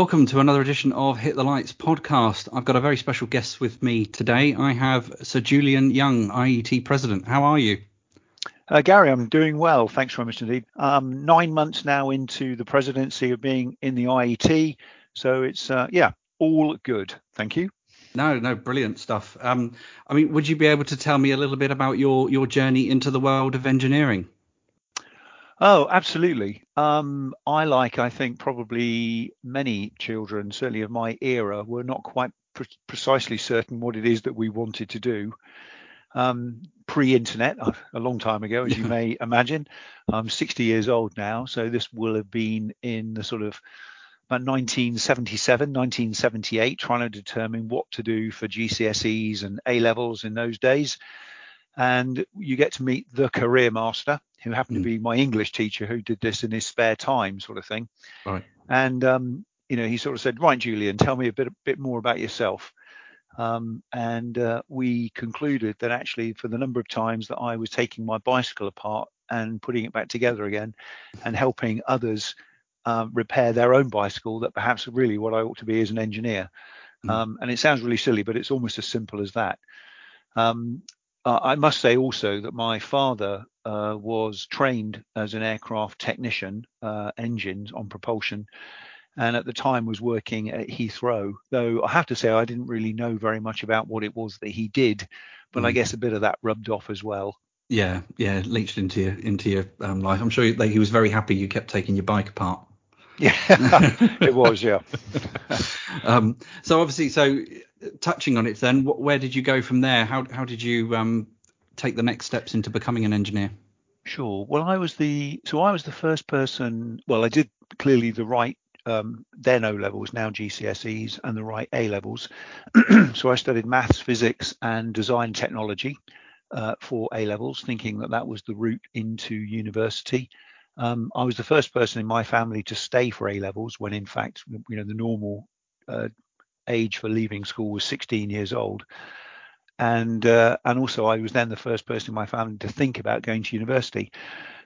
Welcome to another edition of Hit the Lights podcast. I've got a very special guest with me today. I have Sir Julian Young, IET President. How are you? Uh, Gary, I'm doing well. Thanks very much indeed. Um, nine months now into the presidency of being in the IET. So it's, uh, yeah, all good. Thank you. No, no, brilliant stuff. Um, I mean, would you be able to tell me a little bit about your, your journey into the world of engineering? Oh, absolutely. Um, I like, I think, probably many children, certainly of my era, were not quite pre- precisely certain what it is that we wanted to do. Um, pre-internet, a long time ago, as you may imagine. I'm 60 years old now, so this will have been in the sort of about 1977, 1978, trying to determine what to do for GCSEs and A levels in those days. And you get to meet the career master, who happened mm. to be my English teacher who did this in his spare time, sort of thing. Right. And um, you know, he sort of said, "Right, Julian, tell me a bit a bit more about yourself." Um, and uh, we concluded that actually, for the number of times that I was taking my bicycle apart and putting it back together again, and helping others uh, repair their own bicycle, that perhaps really what I ought to be is an engineer. Mm. Um, and it sounds really silly, but it's almost as simple as that. Um, uh, I must say also that my father uh, was trained as an aircraft technician, uh, engines on propulsion, and at the time was working at Heathrow. Though I have to say I didn't really know very much about what it was that he did, but mm. I guess a bit of that rubbed off as well. Yeah, yeah, leached into your into your um, life. I'm sure he, he was very happy you kept taking your bike apart. Yeah, it was. Yeah. um, so obviously, so touching on it, then, where did you go from there? How how did you um, take the next steps into becoming an engineer? Sure. Well, I was the so I was the first person. Well, I did clearly the right um, then O levels, now GCSEs, and the right A levels. so I studied maths, physics, and design technology uh, for A levels, thinking that that was the route into university. Um, I was the first person in my family to stay for A levels, when in fact, you know, the normal uh, age for leaving school was 16 years old and uh, and also I was then the first person in my family to think about going to university.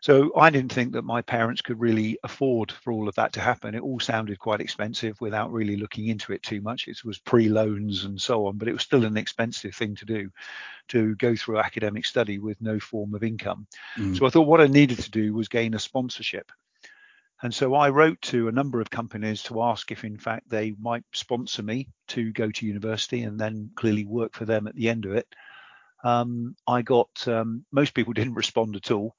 So I didn't think that my parents could really afford for all of that to happen. It all sounded quite expensive without really looking into it too much. It was pre-loans and so on, but it was still an expensive thing to do, to go through academic study with no form of income. Mm. So I thought what I needed to do was gain a sponsorship. And so I wrote to a number of companies to ask if, in fact, they might sponsor me to go to university and then clearly work for them at the end of it. Um, I got um, most people didn't respond at all.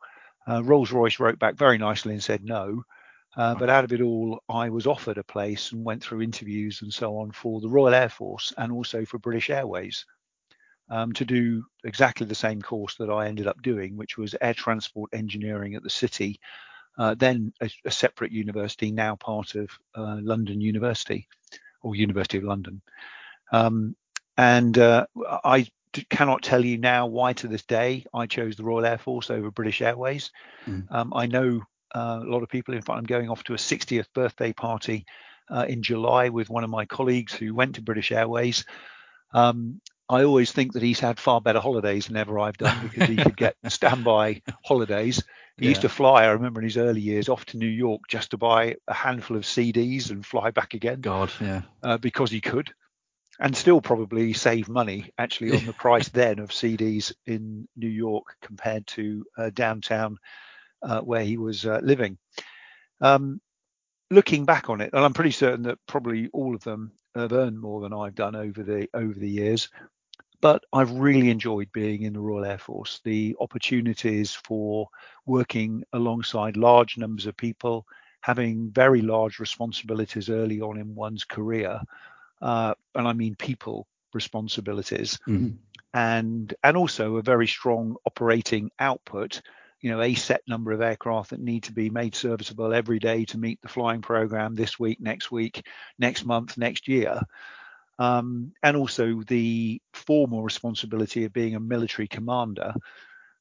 Uh, Rolls Royce wrote back very nicely and said no. Uh, but out of it all, I was offered a place and went through interviews and so on for the Royal Air Force and also for British Airways um, to do exactly the same course that I ended up doing, which was air transport engineering at the City uh, then a, a, separate university, now part of uh, London University or University of London. Um, and uh, I cannot tell you now why to this day I chose the Royal Air Force over British Airways. Mm. Um, I know uh, a lot of people. In fact, I'm going off to a 60th birthday party uh, in July with one of my colleagues who went to British Airways. Um, I always think that he's had far better holidays than ever I've done because he could get standby holidays. He yeah. used to fly, I remember in his early years, off to New York just to buy a handful of CDs and fly back again. God, yeah. Uh, because he could. And still probably save money actually on the price then of CDs in New York compared to uh, downtown uh, where he was uh, living. Um, looking back on it, and I'm pretty certain that probably all of them have earned more than I've done over the over the years but I've really enjoyed being in the Royal Air Force. The opportunities for working alongside large numbers of people, having very large responsibilities early on in one's career, uh, and I mean people responsibilities, mm-hmm. and and also a very strong operating output. You know, a set number of aircraft that need to be made serviceable every day to meet the flying program this week, next week, next month, next year um, and also the formal responsibility of being a military commander,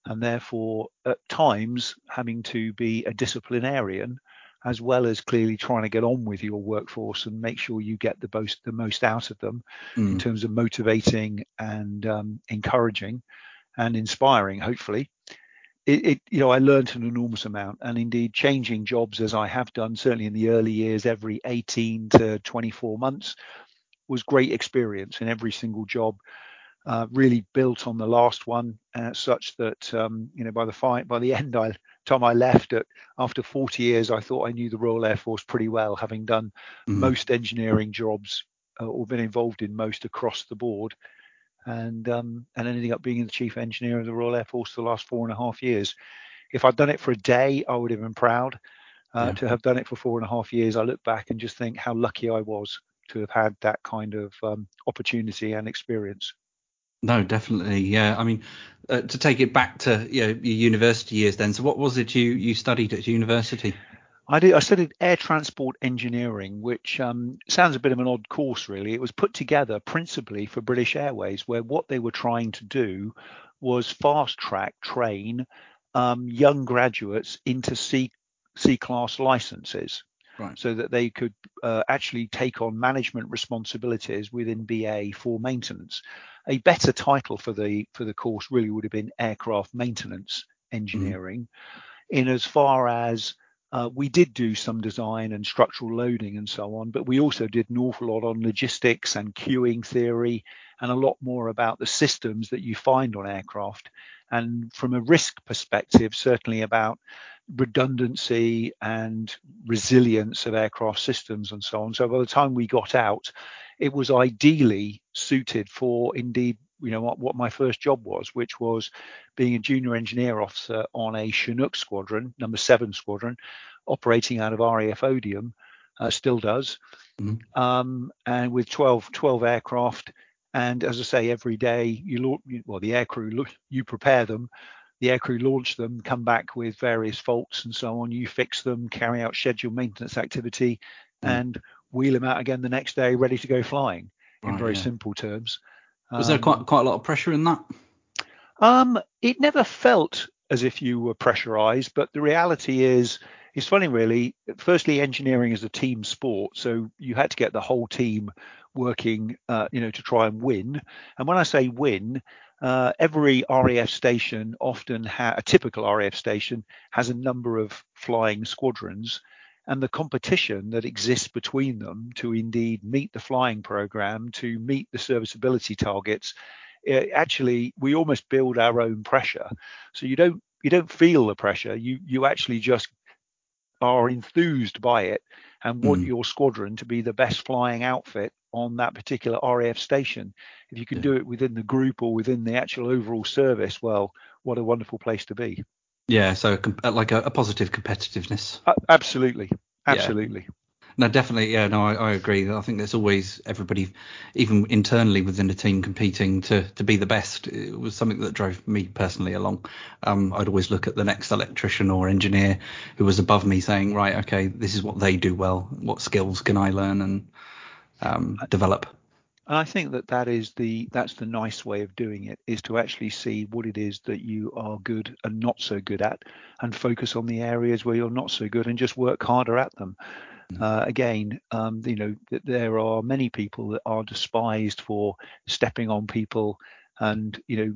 and therefore at times having to be a disciplinarian as well as clearly trying to get on with your workforce and make sure you get the most the most out of them mm. in terms of motivating and um, encouraging and inspiring, hopefully. it, it, you know, I learned an enormous amount, and indeed changing jobs as I have done, certainly in the early years, every 18 to 24 months, was great experience in every single job. Uh, really built on the last one, uh, such that um, you know by the fight by the end, I time I left at after 40 years, I thought I knew the Royal Air Force pretty well, having done mm. most engineering jobs uh, or been involved in most across the board and um, and ending up being the chief engineer of the Royal Air Force for the last four and a half years. If I'd done it for a day, I would have been proud. Uh, yeah. To have done it for four and a half years, I look back and just think how lucky I was to have had that kind of um, opportunity and experience. No, definitely, yeah. I mean, uh, to take it back to you know, your university years, then. So, what was it you you studied at university? I did. I studied air transport engineering, which um, sounds a bit of an odd course, really. It was put together principally for British Airways, where what they were trying to do was fast track train um, young graduates into C C class licenses, right. so that they could uh, actually take on management responsibilities within BA for maintenance. A better title for the for the course really would have been aircraft maintenance mm-hmm. engineering, mm. in as far as uh, we did do some design and structural loading and so on, but we also did an awful lot on logistics and queuing theory and a lot more about the systems that you find on aircraft. And from a risk perspective, certainly about redundancy and resilience of aircraft systems and so on. So by the time we got out, it was ideally suited for indeed you know what, what my first job was, which was being a junior engineer officer on a Chinook squadron, number seven squadron, operating out of RAF Odiham, uh, still does, mm-hmm. um, and with 12, 12 aircraft. And as I say, every day you, look well, the aircrew, you prepare them, the aircrew launch them, come back with various faults and so on. You fix them, carry out scheduled maintenance activity, mm-hmm. and wheel them out again the next day, ready to go flying. Right, in very yeah. simple terms. Was there quite um, quite a lot of pressure in that? Um, it never felt as if you were pressurized, but the reality is, it's funny really. Firstly, engineering is a team sport, so you had to get the whole team working, uh, you know, to try and win. And when I say win, uh, every RAF station often ha- a typical RAF station has a number of flying squadrons, and the competition that exists between them to indeed meet the flying program, to meet the serviceability targets, eh, actually we almost build our own pressure. So you don't you don't feel the pressure. You you actually just are enthused by it and want mm. your squadron to be the best flying outfit on that particular RAF station. If you can yeah. do it within the group or within the actual overall service, well, what a wonderful place to be. Yeah, so like a, a positive competitiveness. Uh, absolutely, absolutely. Yeah. No, definitely. Yeah, no, I, I, agree. I think there's always everybody, even internally within the team, competing to to be the best. It was something that drove me personally along. Um, I'd always look at the next electrician or engineer who was above me, saying, right, okay, this is what they do well. What skills can I learn and um, develop? And I think that that is the that's the nice way of doing it is to actually see what it is that you are good and not so good at, and focus on the areas where you're not so good and just work harder at them. Mm. Uh, again, um, you know, there are many people that are despised for stepping on people and you know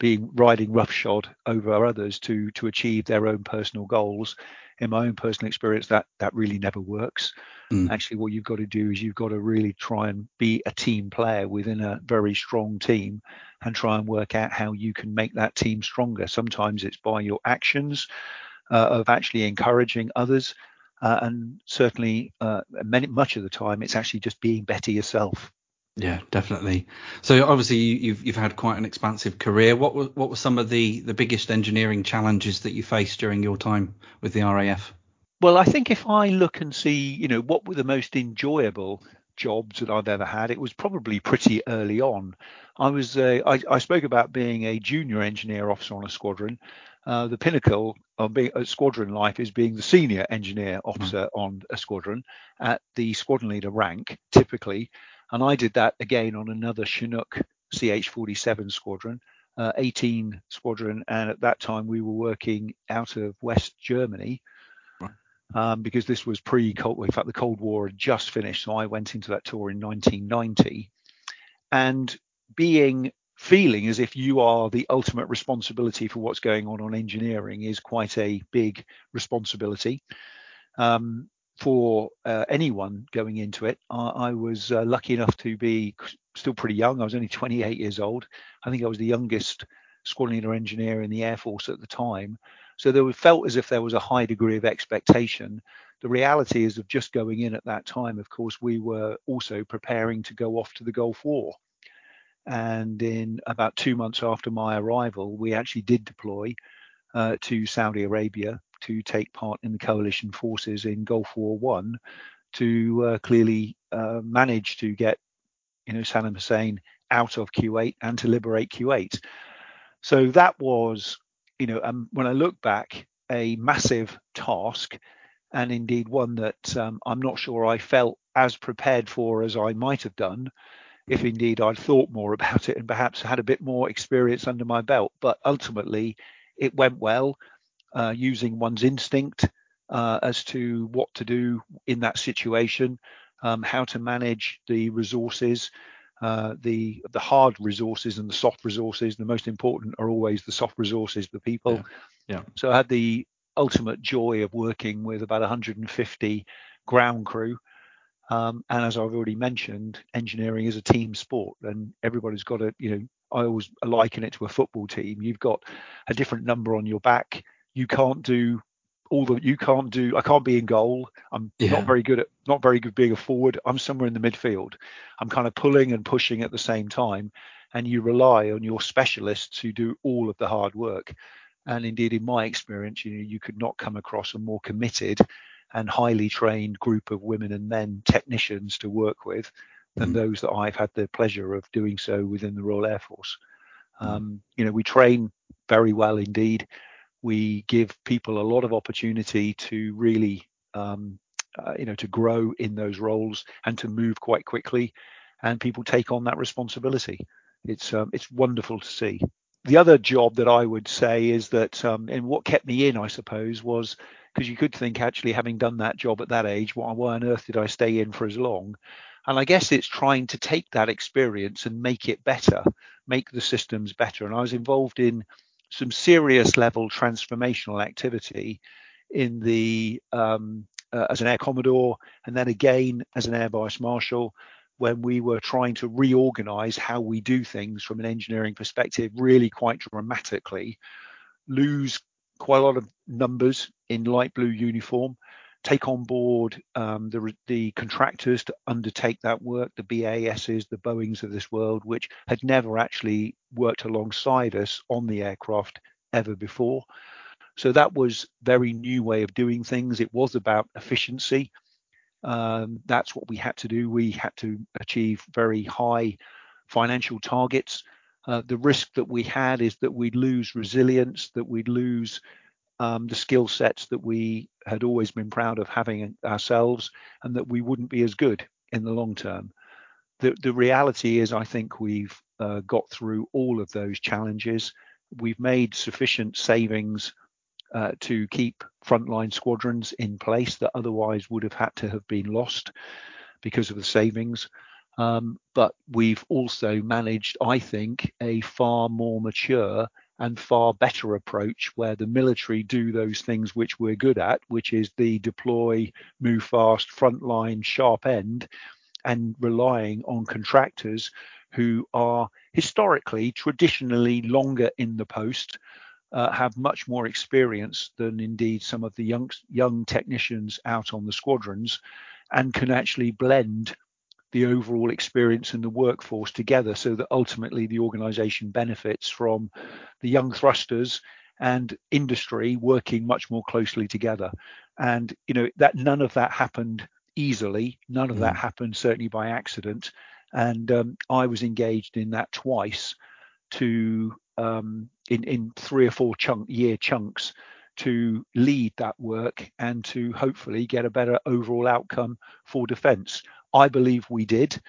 being riding roughshod over others to to achieve their own personal goals. In my own personal experience, that that really never works. Mm. Actually, what you've got to do is you've got to really try and be a team player within a very strong team and try and work out how you can make that team stronger. Sometimes it's by your actions uh, of actually encouraging others. Uh, and certainly, uh, many, much of the time, it's actually just being better yourself. Yeah, definitely. So obviously you've you've had quite an expansive career. What were what were some of the the biggest engineering challenges that you faced during your time with the RAF? Well, I think if I look and see, you know, what were the most enjoyable jobs that I've ever had, it was probably pretty early on. I was, uh, I, I, spoke about being a junior engineer officer on a squadron. Uh, the pinnacle of being a squadron life is being the senior engineer officer mm. on a squadron at the squadron leader rank, typically. And I did that again on another Chinook CH-47 squadron. Uh, 18 squadron, and at that time we were working out of West Germany, um, because this was pre-Cold. In fact, the Cold War had just finished, so I went into that tour in 1990. And being feeling as if you are the ultimate responsibility for what's going on on engineering is quite a big responsibility. Um, for uh, anyone going into it, I, I was uh, lucky enough to be still pretty young. I was only 28 years old. I think I was the youngest squadron leader engineer in the Air Force at the time. So there was, felt as if there was a high degree of expectation. The reality is of just going in at that time, of course, we were also preparing to go off to the Gulf War. And in about two months after my arrival, we actually did deploy uh, to Saudi Arabia to take part in the coalition forces in Gulf War One to uh, clearly uh, manage to get you know Saddam Hussein out of Kuwait and to liberate Kuwait. So that was you know um, when I look back a massive task and indeed one that um, I'm not sure I felt as prepared for as I might have done if indeed I'd thought more about it and perhaps had a bit more experience under my belt. But ultimately, it went well uh, using one's instinct uh, as to what to do in that situation, um, how to manage the resources, uh, the the hard resources and the soft resources. The most important are always the soft resources, the people. Yeah. yeah. So I had the ultimate joy of working with about 150 ground crew. Um, and as I've already mentioned, engineering is a team sport, and everybody's got to, you know, I always liken it to a football team. You've got a different number on your back you can't do all the you can't do I can't be in goal. I'm yeah. not very good at not very good being a forward. I'm somewhere in the midfield. I'm kind of pulling and pushing at the same time and you rely on your specialists who do all of the hard work. And indeed in my experience, you know, you could not come across a more committed and highly trained group of women and men technicians to work with than mm. those that I've had the pleasure of doing so within the Royal Air Force. Mm. Um, you know, we train very well indeed we give people a lot of opportunity to really um, uh, you know to grow in those roles and to move quite quickly and people take on that responsibility. It's um, it's wonderful to see. The other job that i would say is that um, and what kept me in i suppose was because you could think actually having done that job at that age why, why on earth did i stay in for as long? And i guess it's trying to take that experience and make it better make the systems better. And i was involved in some serious level transformational activity in the um, uh, as an air commodore and then again as an air vice marshal when we were trying to reorganize how we do things from an engineering perspective really quite dramatically. Lose quite a lot of numbers in light blue uniform take on board um, the, the contractors to undertake that work, the BAEs, the Boeings of this world, which had never actually worked alongside us on the aircraft ever before. So that was very new way of doing things. It was about efficiency. Um, that's what we had to do. We had to achieve very high financial targets. Uh, the risk that we had is that we'd lose resilience, that we'd lose um, the skill sets that we had always been proud of having ourselves, and that we wouldn't be as good in the long term. The, the reality is, I think we've uh, got through all of those challenges. We've made sufficient savings uh, to keep frontline squadrons in place that otherwise would have had to have been lost because of the savings. Um, but we've also managed, I think, a far more mature and far better approach where the military do those things which we're good at, which is the deploy, move fast, frontline, sharp end, and relying on contractors who are historically, traditionally longer in the post, uh, have much more experience than indeed some of the young, young technicians out on the squadrons and can actually blend the overall experience and the workforce together so that ultimately the organization benefits from the young thrusters and industry working much more closely together. And you know that none of that happened easily. None of mm. that happened certainly by accident. And um, i was engaged in that twice to um, in in three or four chunk year chunks to lead that work and to hopefully get a better overall outcome for defence I believe we did.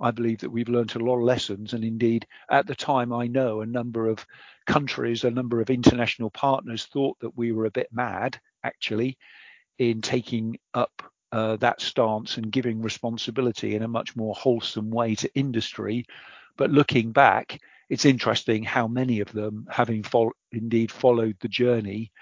I believe that we've learned a lot of lessons. And indeed, at the time, I know a number of countries, a number of international partners thought that we were a bit mad, actually, in taking up uh, that stance and giving responsibility in a much more wholesome way to industry. But looking back, it's interesting how many of them, having fo- indeed followed the journey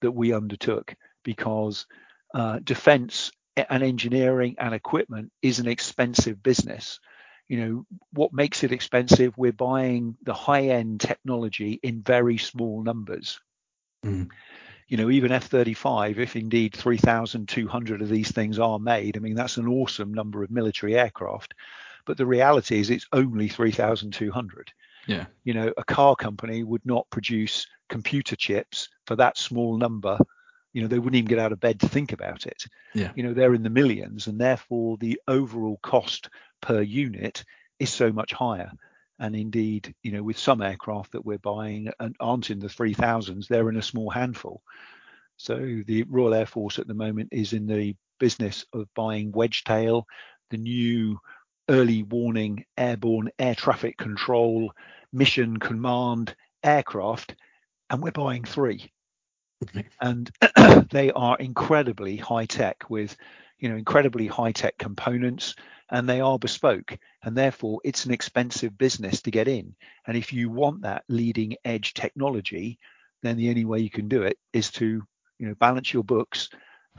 that we undertook, because uh, defence and engineering and equipment is an expensive business. You know, what makes it expensive? We're buying the high end technology in very small numbers. Mm. You know, even F 35, if indeed 3,200 of these things are made, I mean, that's an awesome number of military aircraft. But the reality is it's only 3,200. Yeah. You know, a car company would not produce computer chips for that small number you know they wouldn't even get out of bed to think about it. Yeah. You know they're in the millions and therefore the overall cost per unit is so much higher. And indeed you know with some aircraft that we're buying and aren't in the 3000s they're in a small handful. So the royal air force at the moment is in the business of buying wedgetail the new early warning airborne air traffic control mission command aircraft and we're buying three and they are incredibly high tech with you know incredibly high tech components and they are bespoke and therefore it's an expensive business to get in. And if you want that leading edge technology then the only way you can do it is to you know balance your books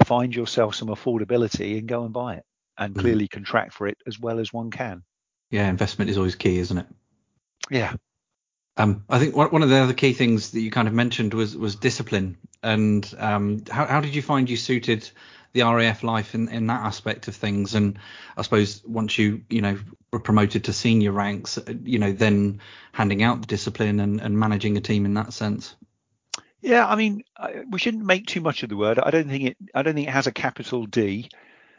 find yourself some affordability and go and buy it and mm-hmm. clearly contract for it as well as one can. Yeah investment is always key isn't it? Yeah um, I think one of the other key things that you kind of mentioned was was discipline. And um, how, how did you find you suited the RAF life in, in that aspect of things? And I suppose once you you know were promoted to senior ranks, uh, you know then handing out the discipline and, and managing a team in that sense. Yeah, I mean, we shouldn't make too much of the word. I don't think it. I don't think it has a capital D.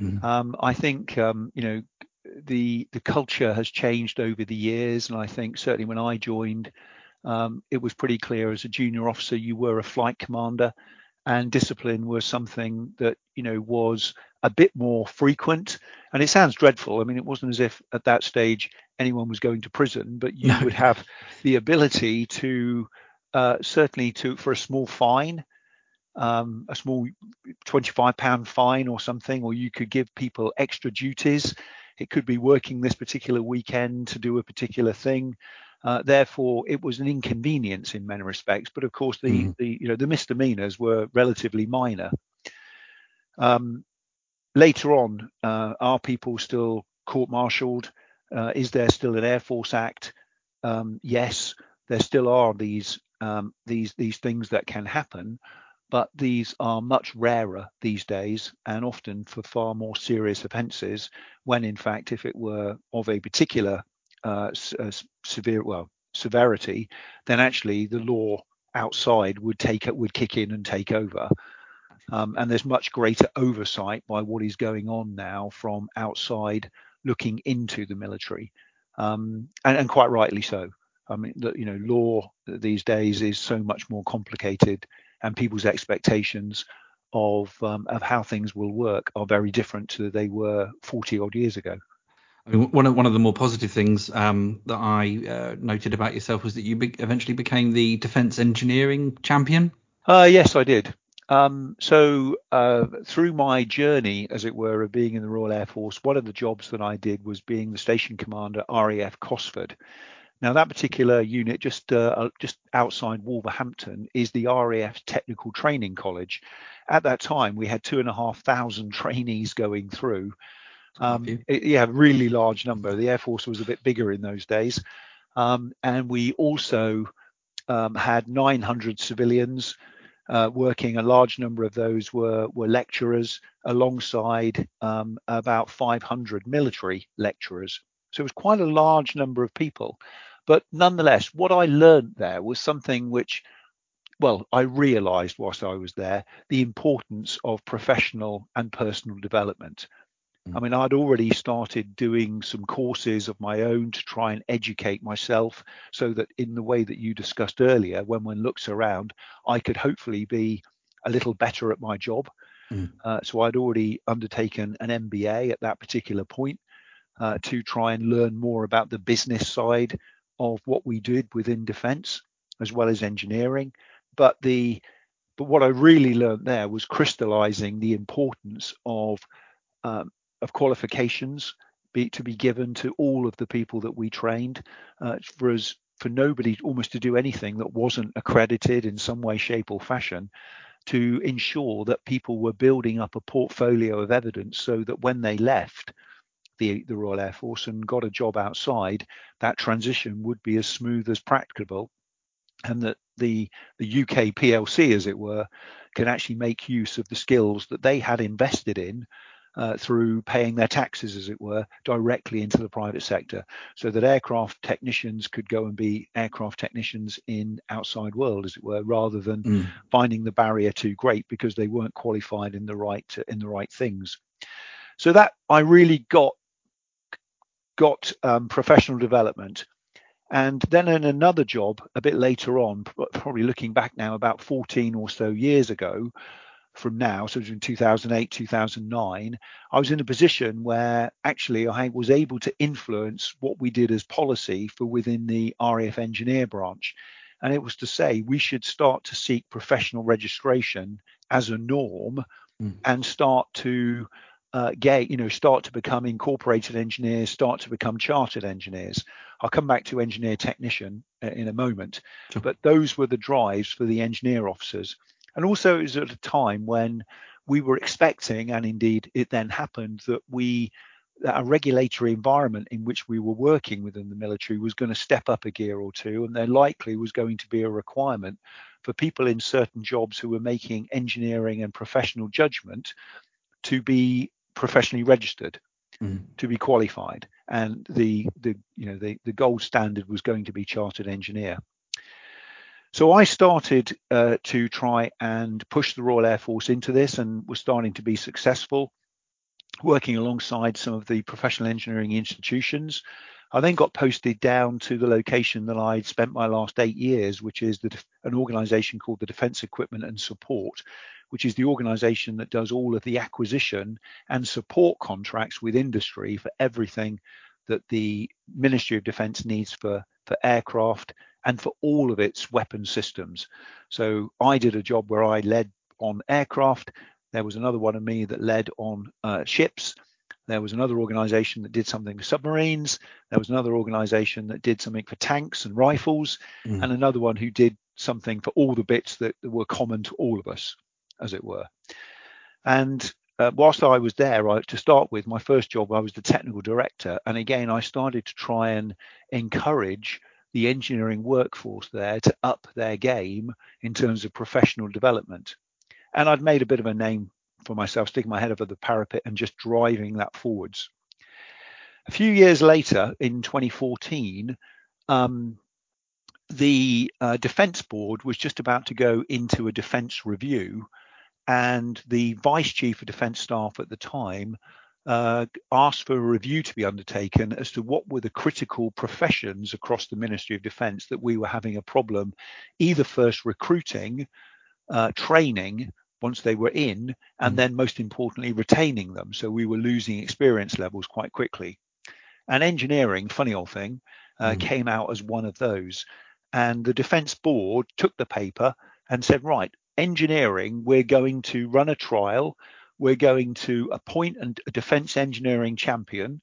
Mm. Um, I think um, you know the the culture has changed over the years, and I think certainly when I joined, um, it was pretty clear as a junior officer you were a flight commander, and discipline was something that you know was a bit more frequent. And it sounds dreadful. I mean, it wasn't as if at that stage anyone was going to prison, but you no. would have the ability to uh, certainly to for a small fine. Um, a small 25 pound fine or something, or you could give people extra duties it could be working this particular weekend to do a particular thing. Uh, therefore, it was an inconvenience in many respects. But of course, the, mm. the you know the misdemeanors were relatively minor. Um, later on, uh, are people still court-martialed? Uh, is there still an Air Force Act? Um, yes, there still are these um, these these things that can happen but these are much rarer these days and often for far more serious offences when in fact if it were of a particular uh, uh, severe well severity then actually the law outside would take would kick in and take over. Um, and there's much greater oversight by what is going on now from outside looking into the military. Um, and, and quite rightly so. I mean, you know, law these days is so much more complicated and people's expectations of um, of how things will work are very different to they were 40 odd years ago. I mean, one of one of the more positive things um, that I uh, noted about yourself was that you be- eventually became the defence engineering champion. Uh, yes, I did. Um, so uh, through my journey, as it were, of being in the Royal Air Force, one of the jobs that I did was being the station commander RAF Cosford, now, that particular unit, just uh, uh, just outside Wolverhampton, is the RAF Technical Training College. At that time, we had two and a half thousand trainees going through. Um, it, yeah, really large number. The Air Force was a bit bigger in those days, um, and we also um, had 900 civilians uh, working. A large number of those were were lecturers, alongside um, about 500 military lecturers. So it was quite a large number of people. But nonetheless, what I learned there was something which, well, I realized whilst I was there the importance of professional and personal development. I mean, I'd already started doing some courses of my own to try and educate myself so that in the way that you discussed earlier, when one looks around, I could hopefully be a little better at my job. Mm. Uh, so I'd already undertaken an MBA at that particular point uh, to try and learn more about the business side of what we did within defense as well as engineering. But the but what I really learned there was crystallizing the importance of um, of qualifications be, to be given to all of the people that we trained. Uh, for us, for nobody almost to do anything that wasn't accredited in some way, shape, or fashion to ensure that people were building up a portfolio of evidence so that when they left the, the Royal Air Force and got a job outside, that transition would be as smooth as practicable and that the the UK PLC, as it were, can actually make use of the skills that they had invested in uh, through paying their taxes, as it were, directly into the private sector, so that aircraft technicians could go and be aircraft technicians in outside world, as it were, rather than mm. finding the barrier too great because they weren't qualified in the right in the right things. So that I really got got um, professional development. And then in another job a bit later on, probably looking back now about 14 or so years ago, from now, so in 2008, 2009, I was in a position where actually I was able to influence what we did as policy for within the RAF engineer branch. And it was to say we should start to seek professional registration as a norm mm. and start to uh, get, you know, start to become incorporated engineers, start to become chartered engineers. I'll come back to engineer technician uh, in a moment, sure. but those were the drives for the engineer officers. And also, it was at a time when we were expecting, and indeed it then happened, that we that a regulatory environment in which we were working within the military was going to step up a gear or two, and there likely was going to be a requirement for people in certain jobs who were making engineering and professional judgment to be professionally registered, mm. to be qualified, and the the you know the the gold standard was going to be chartered engineer. So I started uh, to try and push the Royal Air Force into this and was starting to be successful, working alongside some of the professional engineering institutions. I then got posted down to the location that I'd spent my last eight years, which is the, an organization called the Defense Equipment and Support, which is the organization that does all of the acquisition and support contracts with industry for everything that the Ministry of Defense needs for, for aircraft and for all of its weapon systems. So I did a job where I led on aircraft. There was another one of me that led on uh, ships. There was another organization that did something for submarines. There was another organization that did something for tanks and rifles, mm. and another one who did something for all the bits that were common to all of us, as it were. And uh, whilst I was there, I, to start with, my first job, I was the technical director. And again, I started to try and encourage the engineering workforce there to up their game in terms of professional development. And I'd made a bit of a name for myself, sticking my head over the parapet and just driving that forwards. A few years later, in 2014, um, the uh, Defence Board was just about to go into a defence review, and the Vice Chief of Defence Staff at the time uh, asked for a review to be undertaken as to what were the critical professions across the Ministry of Defence that we were having a problem either first recruiting, uh, training once they were in, and mm. then most importantly, retaining them. So we were losing experience levels quite quickly. And engineering, funny old thing, uh, mm. came out as one of those. And the Defence Board took the paper and said, right, engineering, we're going to run a trial we're going to appoint a defense engineering champion.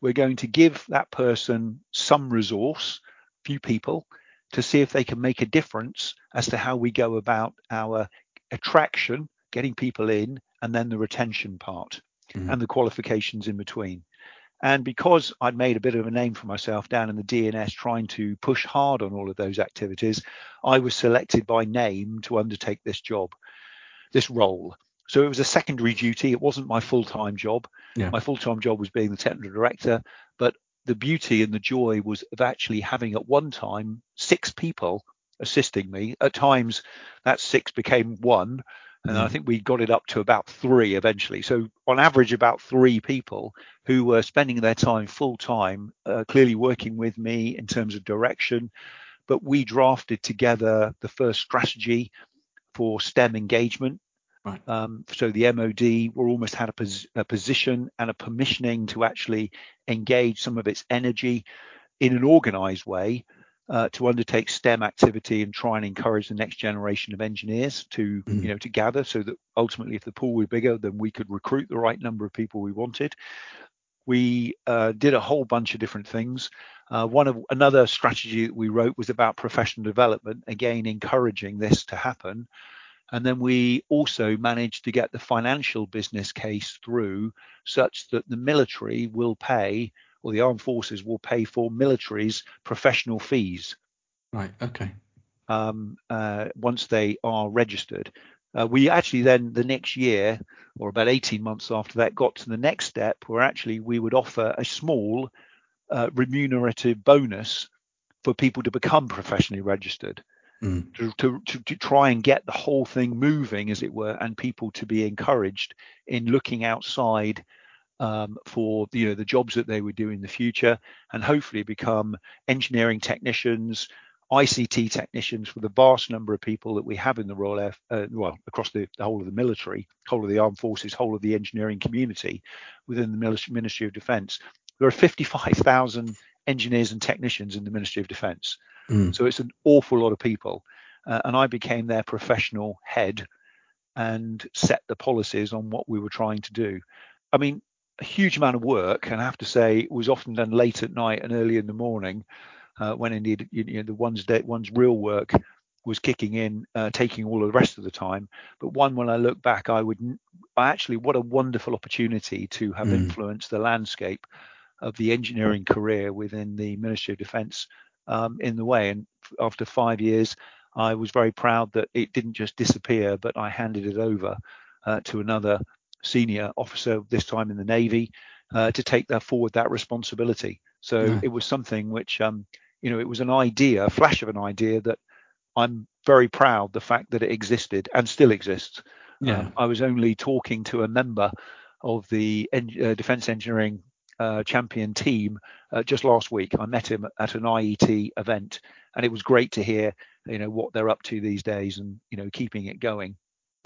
We're going to give that person some resource, few people, to see if they can make a difference as to how we go about our attraction, getting people in, and then the retention part mm-hmm. and the qualifications in between. And because I'd made a bit of a name for myself down in the DE&S trying to push hard on all of those activities, I was selected by name to undertake this job, this role. So it was a secondary duty. It wasn't my full time job. Yeah. My full time job was being the technical director. But the beauty and the joy was of actually having at one time six people assisting me. At times, that six became one. And mm. I think we got it up to about three eventually. So, on average, about three people who were spending their time full time, uh, clearly working with me in terms of direction. But we drafted together the first strategy for STEM engagement Right. Um, so the MOD were almost had a, pos- a, position and a permissioning to actually engage some of its energy in an organized way uh, to undertake STEM activity and try and encourage the next generation of engineers to mm. you know to gather so that ultimately if the pool were bigger then we could recruit the right number of people we wanted. we uh, did a whole bunch of different things. Uh, one of another strategy that we wrote was about professional development, again encouraging this to happen. And then we also managed to get the financial business case through such that the military will pay, or the armed forces will pay for military's professional fees. Right. Okay. Um, uh, once they are registered. Uh, we actually then the next year, or about 18 months after that, got to the next step where actually we would offer a small uh, remunerative bonus for people to become professionally registered. Mm. To, to, to, to, try and get the whole thing moving, as it were, and people to be encouraged in looking outside um, for you know the jobs that they would do in the future, and hopefully become engineering technicians, ICT technicians for the vast number of people that we have in the Royal Air, uh, well, across the, the, whole of the military, whole of the armed forces, whole of the engineering community within the Ministry of Defence. There are 55,000 engineers and technicians in the Ministry of Defence. Mm. So it's an awful lot of people. Uh, and I became their professional head and set the policies on what we were trying to do. I mean, a huge amount of work, and I have to say, it was often done late at night and early in the morning uh, when indeed you know, the one's day, one's real work was kicking in, uh, taking all of the rest of the time. But one, when I look back, I would I actually what a wonderful opportunity to have mm. influenced the landscape of the engineering career within the Ministry of Defence um, in the way. And after five years, I was very proud that it didn't just disappear, but I handed it over uh, to another senior officer, this time in the Navy, uh, to take that forward that responsibility. So yeah. it was something which um, you know, it was an idea, a flash of an idea that I'm very proud the fact that it existed and still exists. Yeah. Um, I was only talking to a member of the en- uh, defense engineering uh, champion team uh, just last week. I met him at an IET event, and it was great to hear, you know, what they're up to these days, and you know, keeping it going.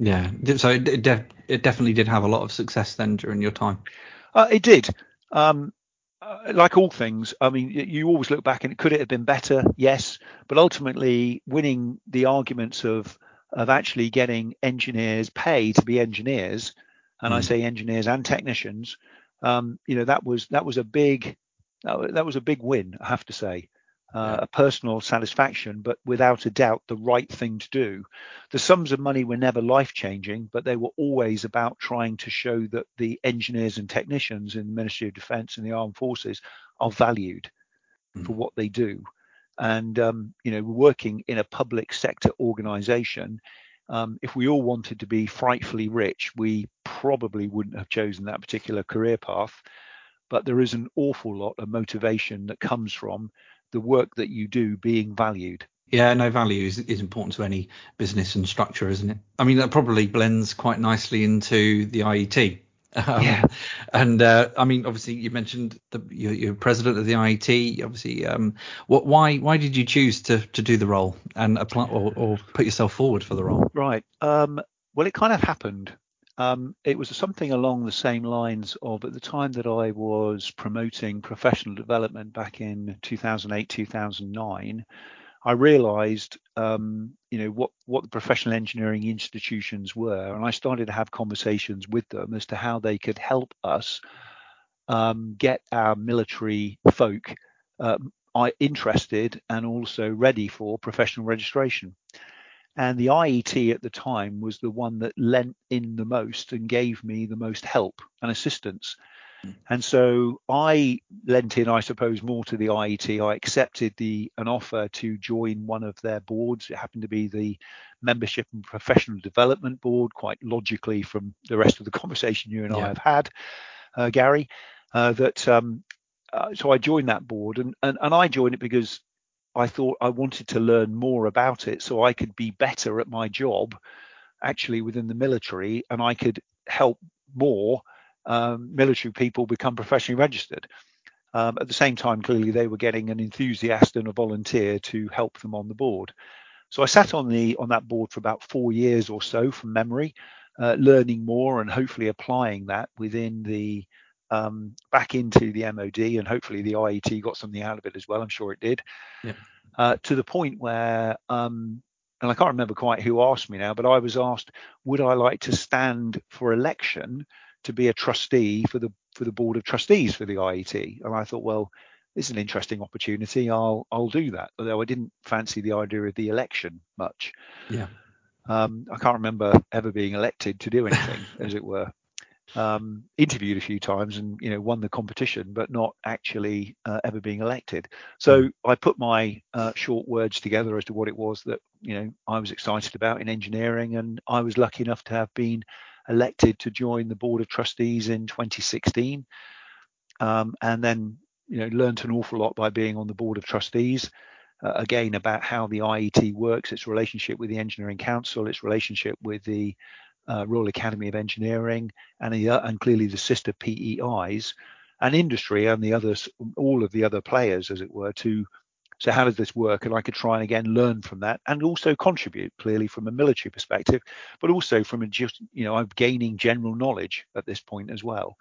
Yeah, so it, de- it definitely did have a lot of success then during your time. Uh, it did. Um, uh, like all things, I mean, you always look back and could it have been better? Yes, but ultimately, winning the arguments of of actually getting engineers pay to be engineers, and mm. I say engineers and technicians, um, you know, that was that was a big that was a big win, I have to say uh, a personal satisfaction, but without a doubt the right thing to do. The sums of money were never life changing, but they were always about trying to show that the engineers and technicians in the Ministry of Defence and the Armed Forces are valued mm. for what they do. And um, you know, working in a public sector organisation, um, if we all wanted to be frightfully rich, we probably wouldn't have chosen that particular career path. But there is an awful lot of motivation that comes from the work that you do being valued. Yeah, no value is, is important to any business and structure, isn't it? I mean, that probably blends quite nicely into the IET. Um, yeah. And uh, I mean, obviously, you mentioned the, you're, you're, president of the IET. Obviously, um, what, why why did you choose to to do the role and apply or, or put yourself forward for the role? Right. Um, well, it kind of happened. Um, it was something along the same lines of at the time that I was promoting professional development back in 2008, 2009. I realized, um, you know, what, what the professional engineering institutions were, and I started to have conversations with them as to how they could help us um, get our military folk uh, interested and also ready for professional registration. And the IET at the time was the one that lent in the most and gave me the most help and assistance. Hmm. And so I lent in, I suppose, more to the IET. I accepted the an offer to join one of their boards. It happened to be the Membership and Professional Development Board, quite logically from the rest of the conversation you and yeah. I have had, uh, Gary. Uh, that um, uh, so I joined that board, and, and and I joined it because I thought I wanted to learn more about it so I could be better at my job actually within the military and I could help more um, military people become professionally registered. Um, at the same time, clearly they were getting an enthusiast and a volunteer to help them on the board. So I sat on the on that board for about four years or so from memory, uh, learning more and hopefully applying that within the um, back into the MOD, and hopefully the IET got something out of it as well. I'm sure it did. Yeah. Uh, to the point where, um, and I can't remember quite who asked me now, but I was asked, would I like to stand for election to be a trustee for the for the board of trustees for the IET, and I thought, well, this is an interesting opportunity. I'll I'll do that. Although I didn't fancy the idea of the election much. Yeah. Um, I can't remember ever being elected to do anything, as it were. Um, interviewed a few times and you know won the competition, but not actually uh, ever being elected. So mm. I put my uh, short words together as to what it was that you know I was excited about in engineering, and I was lucky enough to have been elected to join the board of trustees in 2016, um, and then you know learned an awful lot by being on the board of trustees. Uh, again, about how the IET works, its relationship with the Engineering Council, its relationship with the uh, Royal Academy of Engineering, and, the, uh, and clearly the sister PEIs, and industry and the others, all of the other players, as it were, to so how does this work? And I could try and again learn from that and also contribute clearly from a military perspective, but also from a just, you know, I'm gaining general knowledge at this point as well.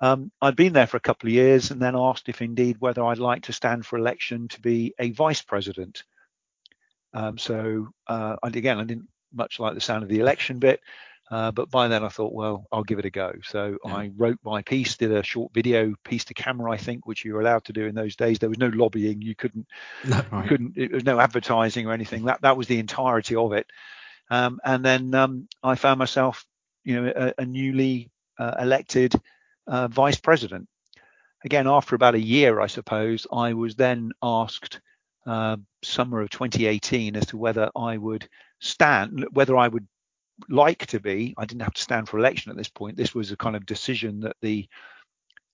Um, I'd been there for a couple of years and then asked if indeed whether I'd like to stand for election to be a vice president. Um, so uh, again, I didn't much like the sound of the election bit, uh, but by then I thought, well, I'll give it a go. So yeah. I wrote my piece, did a short video piece to camera, I think, which you were allowed to do in those days. There was no lobbying. You couldn't, no, right. you couldn't, it was no advertising or anything. That that was the entirety of it. Um, and then um, I found myself, you know, a, a newly uh, elected uh, vice president. Again, after about a year, I suppose, I was then asked uh, summer of 2018 as to whether I would stand, whether I would like to be. I didn't have to stand for election at this point. This was a kind of decision that the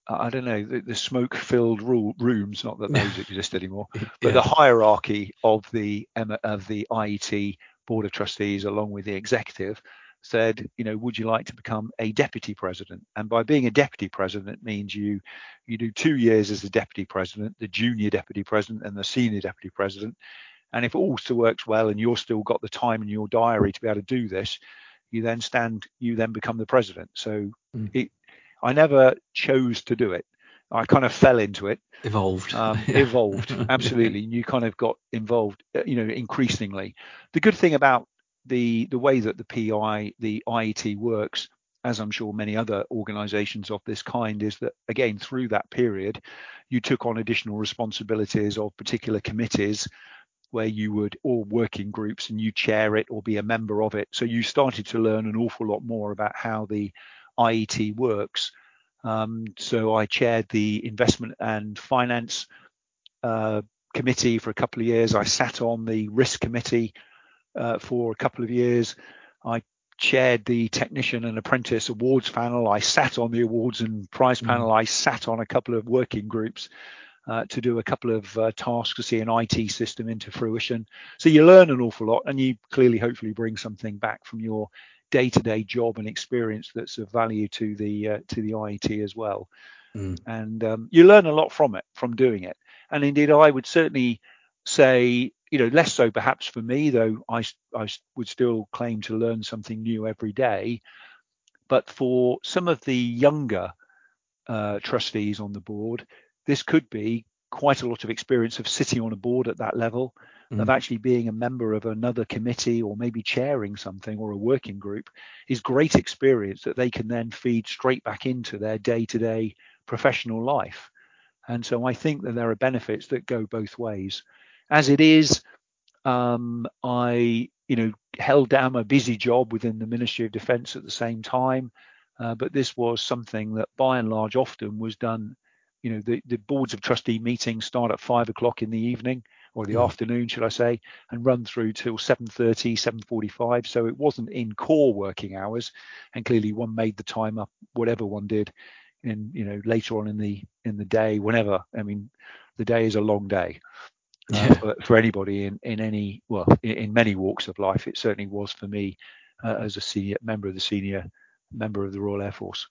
I don't know the, the smoke-filled rooms, not that those exist anymore, but yeah. the hierarchy of the of the IET board of trustees, along with the executive, said, you know, would you like to become a deputy president? And by being a deputy president means you you do two years as the deputy president, the junior deputy president, and the senior deputy president, and if it all still works well and you're still got the time in your diary to be able to do this, you then stand, you then become the president. So mm. it, I never chose to do it. I kind of fell into it. Evolved. Um, evolved, absolutely. And you kind of got involved, uh, you know, increasingly. The good thing about the the way that the PI, the IET works, as I'm sure many other organisations of this kind, is that again through that period, you took on additional responsibilities of particular committees where you would or working groups and you chair it or be a member of it. So you started to learn an awful lot more about how the iet works. Um, so i chaired the investment and finance uh, committee for a couple of years. I sat on the risk committee uh, for a couple of years i chaired the technician and apprentice awards panel i sat on the awards and prize mm. panel i sat on a couple of working groups uh, to do a couple of uh, tasks to see an IT system into fruition. So you learn an awful lot, and you clearly, hopefully, bring something back from your day-to-day job and experience that's of value to the uh, to the IET as well. Mm. And um, you learn a lot from it, from doing it. And indeed, I would certainly say, you know, less so perhaps for me, though I, I would still claim to learn something new every day. But for some of the younger uh, trustees on the board, this could be quite a lot of experience of sitting on a board at that level, mm. of actually being a member of another committee or maybe chairing something or a working group is great experience that they can then feed straight back into their day-to-day professional life. And so I think that there are benefits that go both ways. As it is, um, I, you know, held down my busy job within the Ministry of Defence at the same time. Uh, but this was something that by and large often was done you know the, the boards of trustee meetings start at five o'clock in the evening or the mm. afternoon should i say and run through till 7.30 7.45 so it wasn't in core working hours and clearly one made the time up whatever one did in you know later on in the in the day whenever i mean the day is a long day yeah. uh, for, for, anybody in in any well in, in, many walks of life it certainly was for me uh, as a senior member of the senior member of the royal air force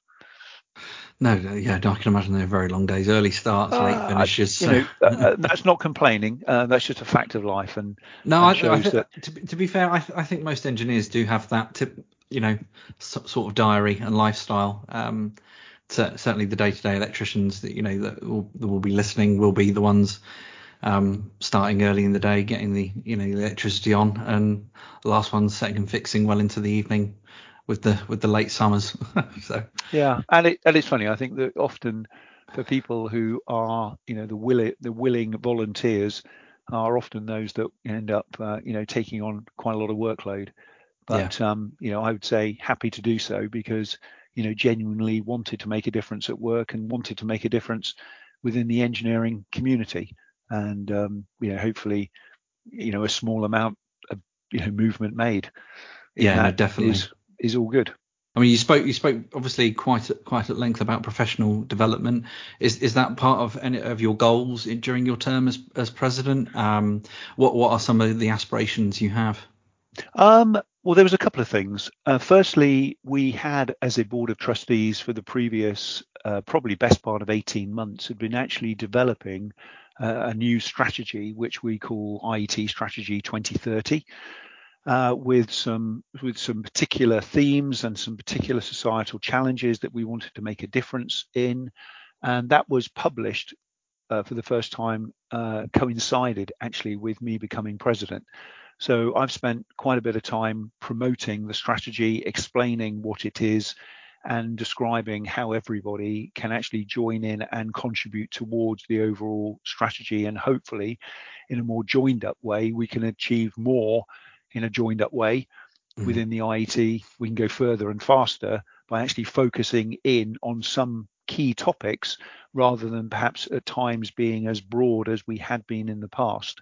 no, yeah, I can imagine they're very long days, early starts, late uh, finishes. So. Know, uh, uh, that's not complaining. Uh, that's just a fact of life. And no, and I, I think, that... to, to, be fair, I, th- I, think most engineers do have that, tip, you know, so, sort of diary and lifestyle. Um, to, certainly, the day-to-day electricians that you know that will, that will be listening will be the ones um, starting early in the day, getting the you know the electricity on, and the last ones setting and fixing well into the evening with the with the late summers. so yeah, and it and it's funny. I think that often for people who are you know the willing the willing volunteers are often those that end up uh, you know taking on quite a lot of workload. But yeah. um, you know, I would say happy to do so because you know genuinely wanted to make a difference at work and wanted to make a difference within the engineering community, and um, you know, hopefully, you know, a small amount of you know movement made. Yeah, no, definitely is, is all good. I mean, you spoke you spoke obviously quite quite at length about professional development. Is is that part of any of your goals in, during your term as as president? Um, what what are some of the aspirations you have? Um, well, there was a couple of things. Uh, firstly, we had as a board of trustees for the previous uh, probably best part of 18 months had been actually developing a new strategy which we call IET Strategy 2030 uh, with some with some particular themes and some particular societal challenges that we wanted to make a difference in, and that was published uh, for the first time uh, coincided actually with me becoming president. So I've spent quite a bit of time promoting the strategy, explaining what it is, and describing how everybody can actually join in and contribute towards the overall strategy. And hopefully, in a more joined up way, we can achieve more in a joined up way mm. within the IET, we can go further and faster by actually focusing in on some key topics rather than perhaps at times being as broad as we had been in the past.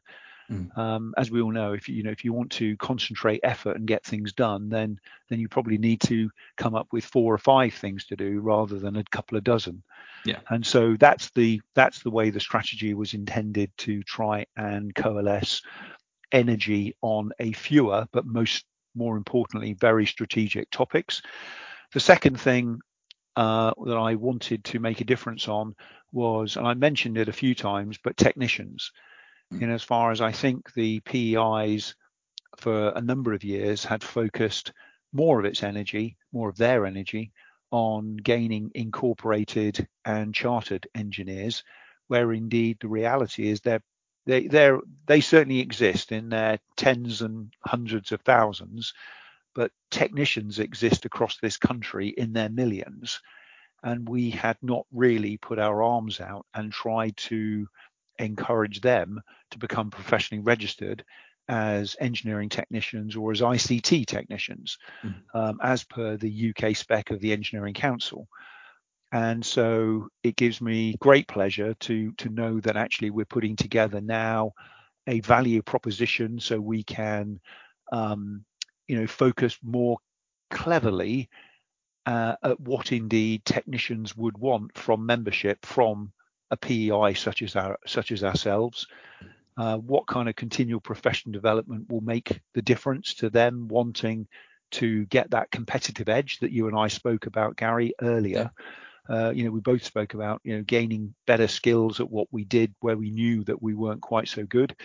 Mm. Um, as we all know, if you, you know if you want to concentrate effort and get things done, then then you probably need to come up with four or five things to do rather than a couple of dozen. Yeah. And so that's the that's the way the strategy was intended to try and coalesce energy on a fewer, but most more importantly, very strategic topics. The second thing uh, that I wanted to make a difference on was, and I mentioned it a few times, but technicians. In as far as I think the PEIs for a number of years had focused more of its energy, more of their energy, on gaining incorporated and chartered engineers, where indeed the reality is they're they they they certainly exist in their tens and hundreds of thousands, but technicians exist across this country in their millions, and we had not really put our arms out and tried to encourage them to become professionally registered as engineering technicians or as ICT technicians, mm. um, as per the UK spec of the Engineering Council and so it gives me great pleasure to to know that actually we're putting together now a value proposition so we can um, you know focus more cleverly uh, at what indeed technicians would want from membership from a PEI such as our such as ourselves. Uh, what kind of continual professional development will make the difference to them wanting to get that competitive edge that you and I spoke about, Gary, earlier. Uh, you know, we both spoke about, you know, gaining better skills at what we did where we knew that we weren't quite so good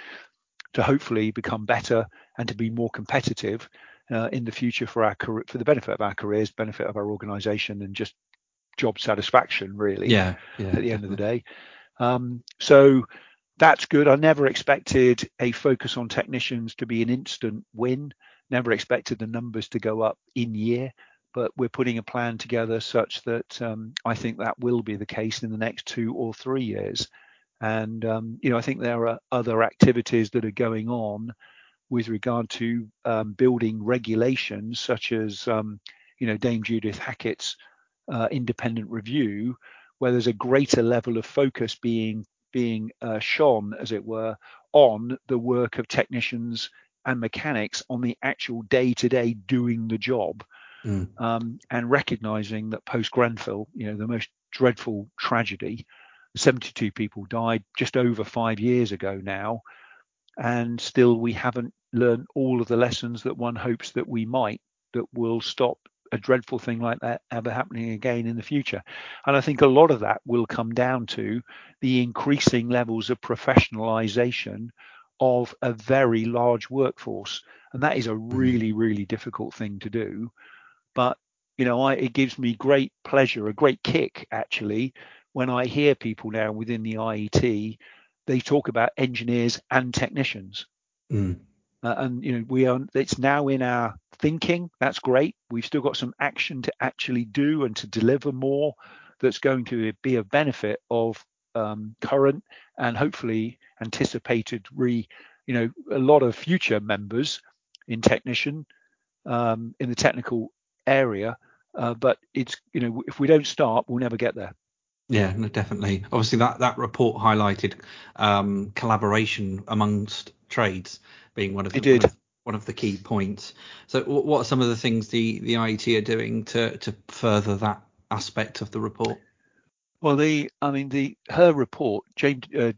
to hopefully become better and to be more competitive uh, in the future for our career, for the benefit of our careers, benefit of our organization and just job satisfaction really yeah, yeah at the end of the day. Um, so that's good. I never expected a focus on technicians to be an instant win. Never expected the numbers to go up in year but we're putting a plan together such that um, I think that will be the case in the next two or three years. And um, you know, I think there are other activities that are going on with regard to um, building regulations, such as um, you know Dame Judith Hackitt's uh, independent review, where there's a greater level of focus being being uh, shone, as it were, on the work of technicians and mechanics on the actual day-to-day doing the job mm. um, and recognizing that post Grenfell, you know, the most dreadful tragedy, 72 people died just over five years ago now, and still we haven't learned all of the lessons that one hopes that we might that will stop a dreadful thing like that ever happening again in the future. And I think a lot of that will come down to the increasing levels of professionalization of a very large workforce. And that is a mm. really, really difficult thing to do. But you know, I, it gives me great pleasure, a great kick actually, when I hear people now within the IET, they talk about engineers and technicians. Mm. Uh, and you know we are it's now in our thinking. That's great. We've still got some action to actually do and to deliver more that's going to be of benefit of um, current and hopefully anticipated re you know a lot of future members in technician um, in the technical area. Uh, but it's you know if we don't start we'll never get there. Yeah, no, definitely. Obviously, that that report highlighted um, collaboration amongst trades being one of the one of, one of, the key points. So, what are some of the things the the IET are doing to to further that aspect of the report? Well, the I mean the her report, Jane, uh,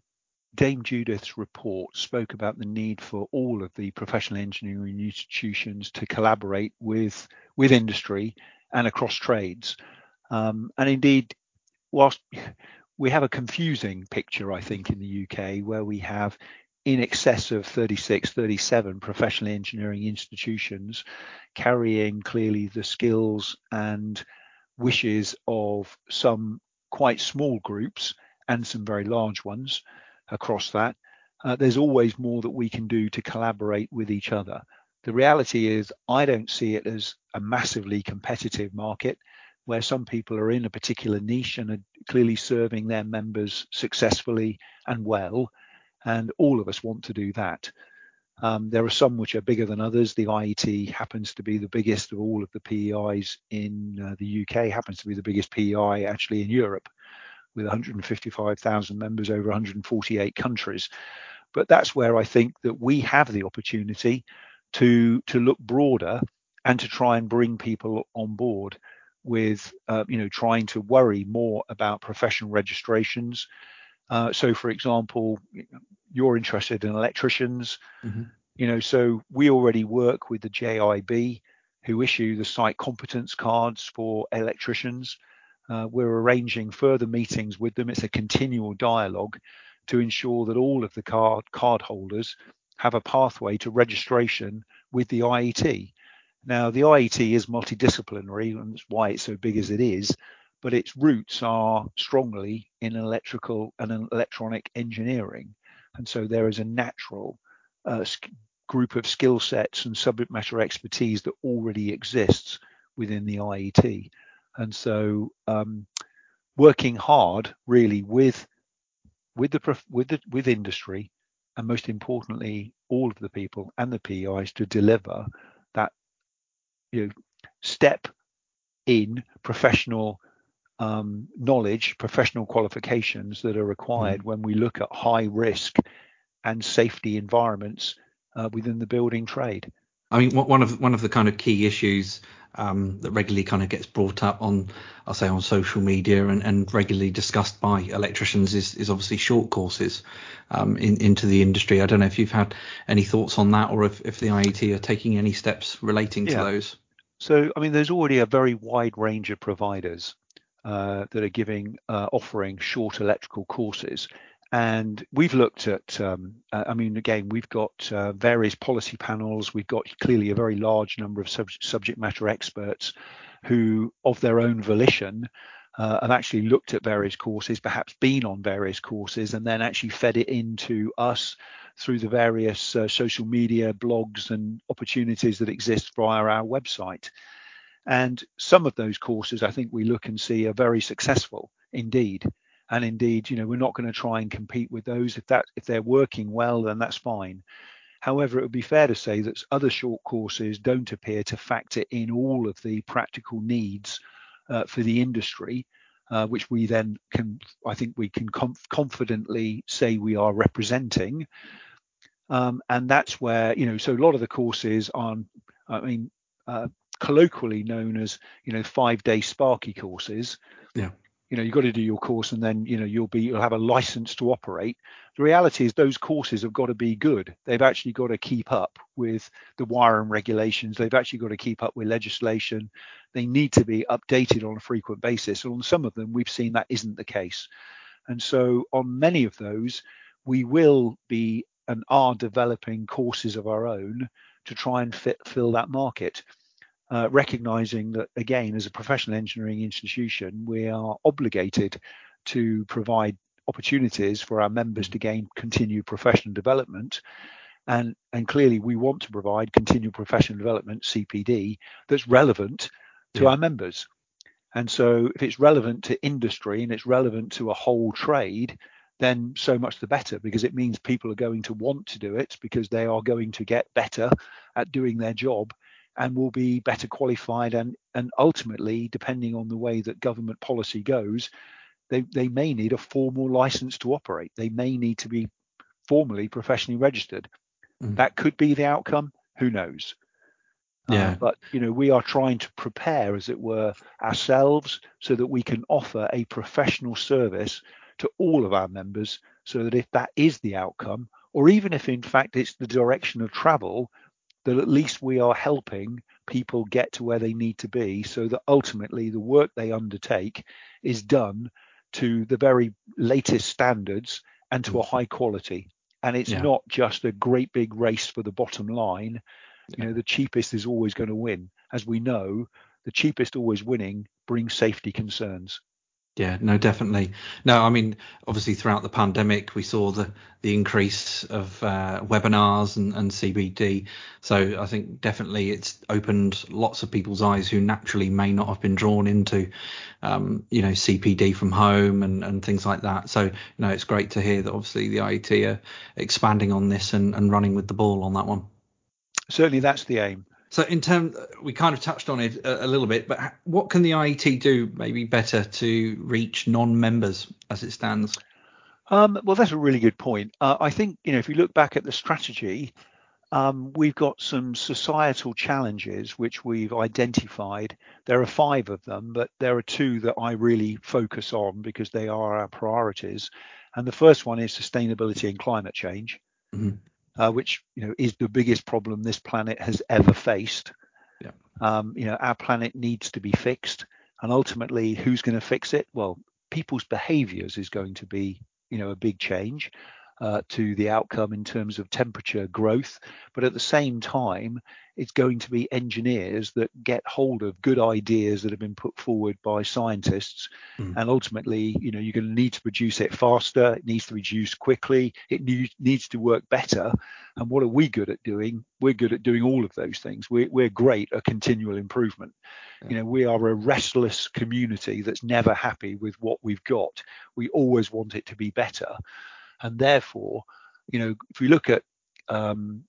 Dame Judith's report spoke about the need for all of the professional engineering institutions to collaborate with with industry and across trades. Um, and indeed, whilst we have a confusing picture, I think, in the UK where we have in excess of 36, 37 professional engineering institutions carrying clearly the skills and wishes of some quite small groups and some very large ones across that. Uh, there's always more that we can do to collaborate with each other. The reality is, I don't see it as a massively competitive market where some people are in a particular niche and are clearly serving their members successfully and well. And all of us want to do that. Um, there are some which are bigger than others. The IET happens to be the biggest of all of the PEIs in uh, the UK, happens to be the biggest PEI actually in Europe with 155,000 members over 148 countries. But that's where I think that we have the opportunity to, to look broader and to try and bring people on board with uh, you know trying to worry more about professional registrations. Uh, so, for example, you're interested in electricians. Mm-hmm. You know, so we already work with the JIB, who issue the site competence cards for electricians. Uh, we're arranging further meetings with them. It's a continual dialogue to ensure that all of the card card holders have a pathway to registration with the IET. Now, the IET is multidisciplinary, and that's why it's so big as it is, but its roots are strongly in electrical and electronic engineering. And so there is a natural uh, group of skill sets and subject matter expertise that already exists within the IET. And so um, working hard really with with the with the with industry and most importantly all of the people and the PEIs to deliver that you know, step in professional um, knowledge, professional qualifications that are required mm. when we look at high risk and safety environments uh, within the building trade. I mean, one of one of the kind of key issues um, that regularly kind of gets brought up on, I'll say, on social media and, and regularly discussed by electricians is, is obviously short courses um, in, into the industry. I don't know if you've had any thoughts on that or if, if the IET are taking any steps relating to those. So, I mean, there's already a very wide range of providers that are giving, uh, offering short electrical courses. And we've looked at, um, uh, I mean, again, we've got uh, various policy panels. We've got clearly a very large number of sub- subject matter experts who, of their own volition, uh, have actually looked at various courses, perhaps been on various courses, and then actually fed it into us through the various uh, social media blogs and opportunities that exist via our website. And some of those courses, I think we look and see are very successful indeed. And indeed, you know, we're not going to try and compete with those. If that if they're working well, then that's fine. However, it would be fair to say that other short courses don't appear to factor in all of the practical needs uh, for the industry, uh, which we then can, I think, we can conf- confidently say we are representing. Um, and that's where, you know, so a lot of the courses on, I mean, uh, colloquially known as, you know, five day Sparky courses. Yeah. You know, you've got to do your course and then, you know, you'll be, you'll have a license to operate. The reality is those courses have got to be good. They've actually got to keep up with the wiring regulations. They've actually got to keep up with legislation. They need to be updated on a frequent basis. And on some of them, we've seen that isn't the case. And so on many of those, we will be and are developing courses of our own to try and fit, fill that market. Uh, recognizing that again as a professional engineering institution we are obligated to provide opportunities for our members to gain continued professional development And, and clearly, we want to provide continued professional development, CPD, that's relevant to yeah. our members. And so, if it's relevant to industry and it's relevant to a whole trade, then so much the better because it means people are going to want to do it because they are going to get better at doing their job and will be better qualified and and ultimately depending on the way that government policy goes they, they may need a formal license to operate they may need to be formally professionally registered mm. that could be the outcome who knows uh, yeah. Uh, but you know we are trying to prepare as it were ourselves so that we can offer a professional service to all of our members so that if that is the outcome, or even if in fact it's the direction of travel, that at least we are helping people get to where they need to be so that ultimately the work they undertake is done to the very latest standards and to a mm. high quality. And it's yeah. not just a great big race for the bottom line. Yeah. You know, the cheapest is always going to win. As we know, the cheapest always winning brings safety concerns. Yeah, no, definitely. No, I mean, obviously throughout the pandemic, we saw the the increase of uh, webinars and, and CPD. So I think definitely it's opened lots of people's eyes who naturally may not have been drawn into, um, you know, CPD from home and, and things like that. So, you know, it's great to hear that obviously the IET are expanding on this and, and running with the ball on that one. Certainly that's the aim. So in terms, we kind of touched on it a, a, little bit, but what can the IET do maybe better to reach non-members as it stands? Um, well, that's a really good point. Uh, I think you know if you look back at the strategy, um, we've got some societal challenges which we've identified. There are five of them, but there are two that I really focus on because they are our priorities. And the first one is sustainability and climate change. Mm-hmm uh, which you know is the biggest problem this planet has ever faced. Yeah. Um, you know, our planet needs to be fixed, and ultimately, who's going to fix it? Well, people's behaviours is going to be you know a big change uh, to the outcome in terms of temperature growth. But at the same time, it's going to be engineers that get hold of good ideas that have been put forward by scientists. Mm. And ultimately, you know, you're going to need to produce it faster. It needs to reduce quickly. It need, needs to work better. And what are we good at doing? We're good at doing all of those things. We're, we're great at continual improvement. Yeah. You know, we are a restless community that's never happy with what we've got. We always want it to be better. And therefore, you know, if we look at um,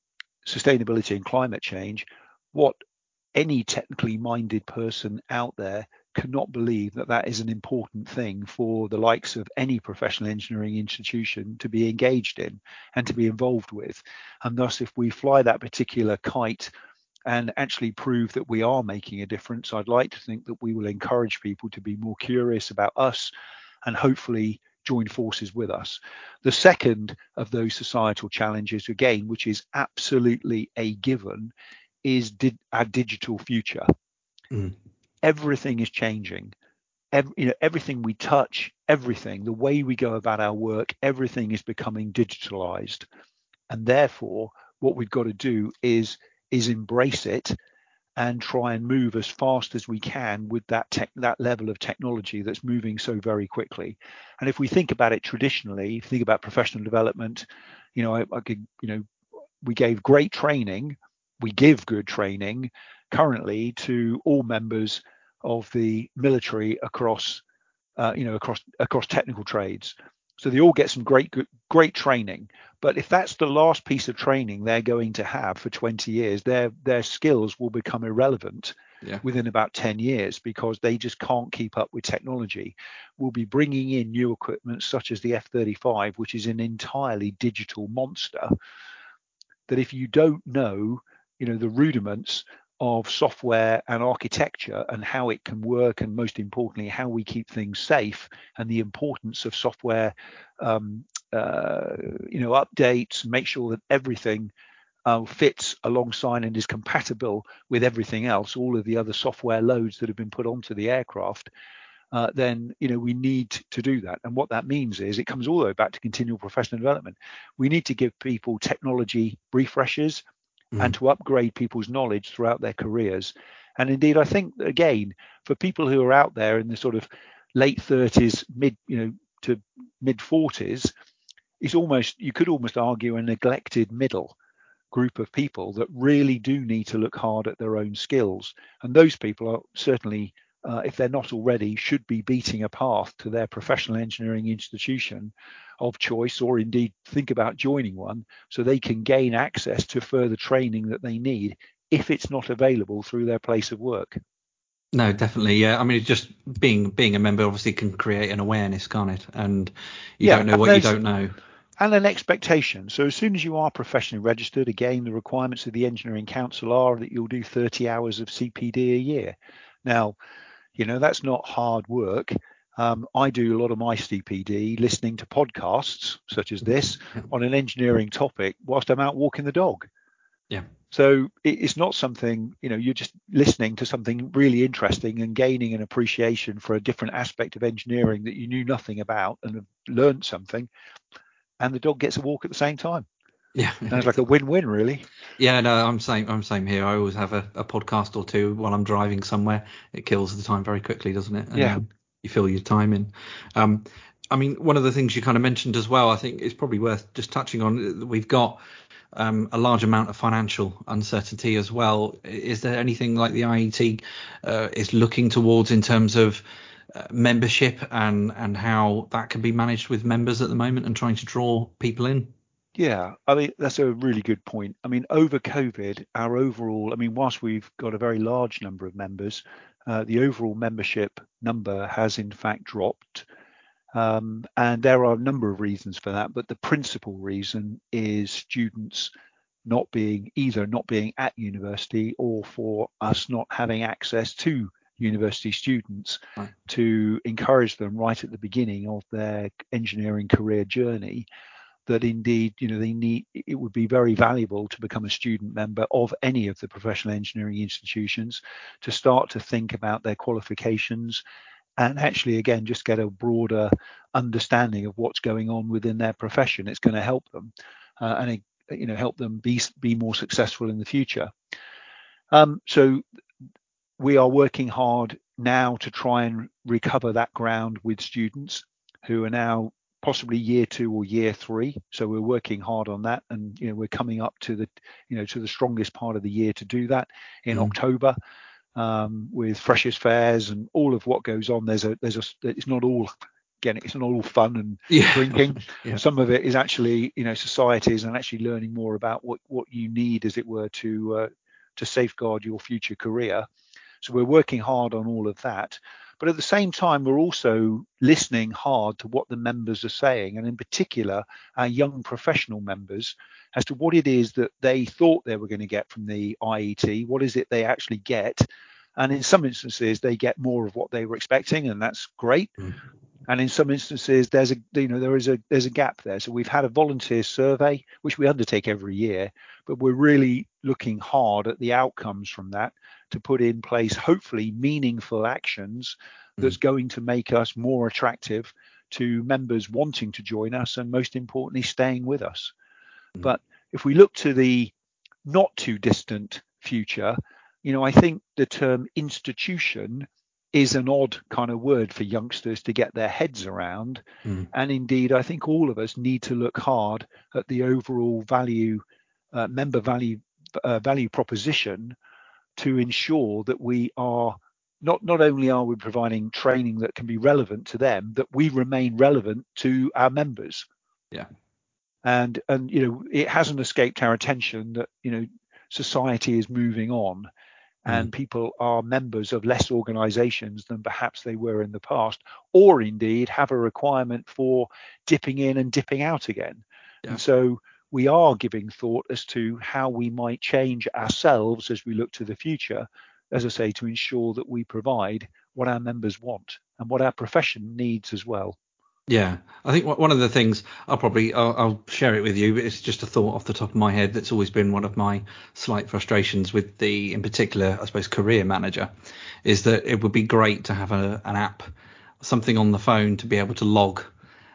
sustainability and climate change, what any technically minded person out there cannot believe that that is an important thing for the likes of any professional engineering institution to be engaged in and to be involved with. And thus, if we fly that particular kite and actually prove that we are making a difference, I'd like to think that we will encourage people to be more curious about us and hopefully join forces with us. The second of those societal challenges, again, which is absolutely a given, is di- our digital future. Mm. Everything is changing. Every, you know, everything we touch, everything, the way we go about our work, everything is becoming digitalized. And therefore, what we've got to do is is embrace it and try and move as fast as we can with that tech, that level of technology that's moving so very quickly. And if we think about it traditionally, if you think about professional development, you know, I, I could, you know, we gave great training, we give good training currently to all members of the military across, uh, you know, across across technical trades. So they all get some great great training. But if that's the last piece of training they're going to have for 20 years, their their skills will become irrelevant yeah. within about 10 years because they just can't keep up with technology. We'll be bringing in new equipment such as the F-35, which is an entirely digital monster. That if you don't know, you know, the rudiments of software and architecture and how it can work, and most importantly, how we keep things safe, and the importance of software, um, uh, you know, updates, make sure that everything uh, fits alongside and is compatible with everything else, all of the other software loads that have been put onto the aircraft. Uh, then you know we need to do that and what that means is it comes all the way back to continual professional development we need to give people technology refreshes mm. and to upgrade people's knowledge throughout their careers. And indeed, I think again for people who are out there in the sort of late 30s, mid you know to mid 40s, it's almost you could almost argue a neglected middle. group of people that really do need to look hard at their own skills. And those people are certainly, uh, if they're not already, should be beating a path to their professional engineering institution of choice, or indeed think about joining one so they can gain access to further training that they need if it's not available through their place of work. No, definitely. Yeah. I mean, just being being a member obviously can create an awareness, can't it? And you yeah, don't know what you don't know. And an expectation. So as soon as you are professionally registered, again, the requirements of the Engineering Council are that you'll do 30 hours of CPD a year. Now, you know, that's not hard work. Um, I do a lot of my CPD listening to podcasts such as this on an engineering topic whilst I'm out walking the dog. Yeah. So it's not something, you know, you're just listening to something really interesting and gaining an appreciation for a different aspect of engineering that you knew nothing about and have learned something. And the dog gets a walk at the same time. Yeah. Sounds like a win-win, really. Yeah, no, I'm same. I'm same here. I always have a, a podcast or two while I'm driving somewhere. It kills the time very quickly, doesn't it? And yeah. You fill your time in. Um, I mean, one of the things you kind of mentioned as well, I think it's probably worth just touching on. We've got um, a large amount of financial uncertainty as well. Is there anything like the IET uh, is looking towards in terms of uh, membership and and how that can be managed with members at the moment and trying to draw people in? Yeah, I mean that's a really good point. I mean, over COVID, our overall, I mean, whilst we've got a very large number of members, uh, the overall membership number has in fact dropped. Um, and there are a number of reasons for that, but the principal reason is students not being either not being at university or for us not having access to university students right. to encourage them right at the beginning of their engineering career journey that indeed you know they need it would be very valuable to become a student member of any of the professional engineering institutions to start to think about their qualifications and actually again just get a broader understanding of what's going on within their profession. It's going to help them uh, and you know help them be be more successful in the future. Um, so we are working hard now to try and recover that ground with students who are now possibly year two or year three so we're working hard on that and you know we're coming up to the you know to the strongest part of the year to do that in mm. october um, with freshers fairs and all of what goes on. There's a there's a it's not all again it's not all fun and yeah. drinking. yeah. Some of it is actually you know societies and actually learning more about what what you need as it were to uh, to safeguard your future career. So we're working hard on all of that. But at the same time, we're also listening hard to what the members are saying, and in particular, our young professional members, as to what it is that they thought they were going to get from the IET, what is it they actually get, and in some instances, they get more of what they were expecting, and that's great. Mm. And in some instances, there's a you know there is a there's a gap there. So we've had a volunteer survey, which we undertake every year, but we're really looking hard at the outcomes from that to put in place hopefully meaningful actions mm. that's going to make us more attractive to members wanting to join us and most importantly staying with us. Mm. But if we look to the not too distant future, you know, I think the term institution is an odd kind of word for youngsters to get their heads around. Mm. And indeed, I think all of us need to look hard at the overall value, uh, member value, uh, value proposition to ensure that we are not not only are we providing training that can be relevant to them, that we remain relevant to our members. Yeah. And and you know, it hasn't escaped our attention that you know society is moving on and mm. people are members of less organizations than perhaps they were in the past, or indeed have a requirement for dipping in and dipping out again. Yeah. And so we are giving thought as to how we might change ourselves as we look to the future, as I say, to ensure that we provide what our members want and what our profession needs as well. Yeah, I think one of the things I'll probably I'll, I'll, share it with you. But it's just a thought off the top of my head that's always been one of my slight frustrations with the, in particular, I suppose, career manager, is that it would be great to have a, an app, something on the phone to be able to log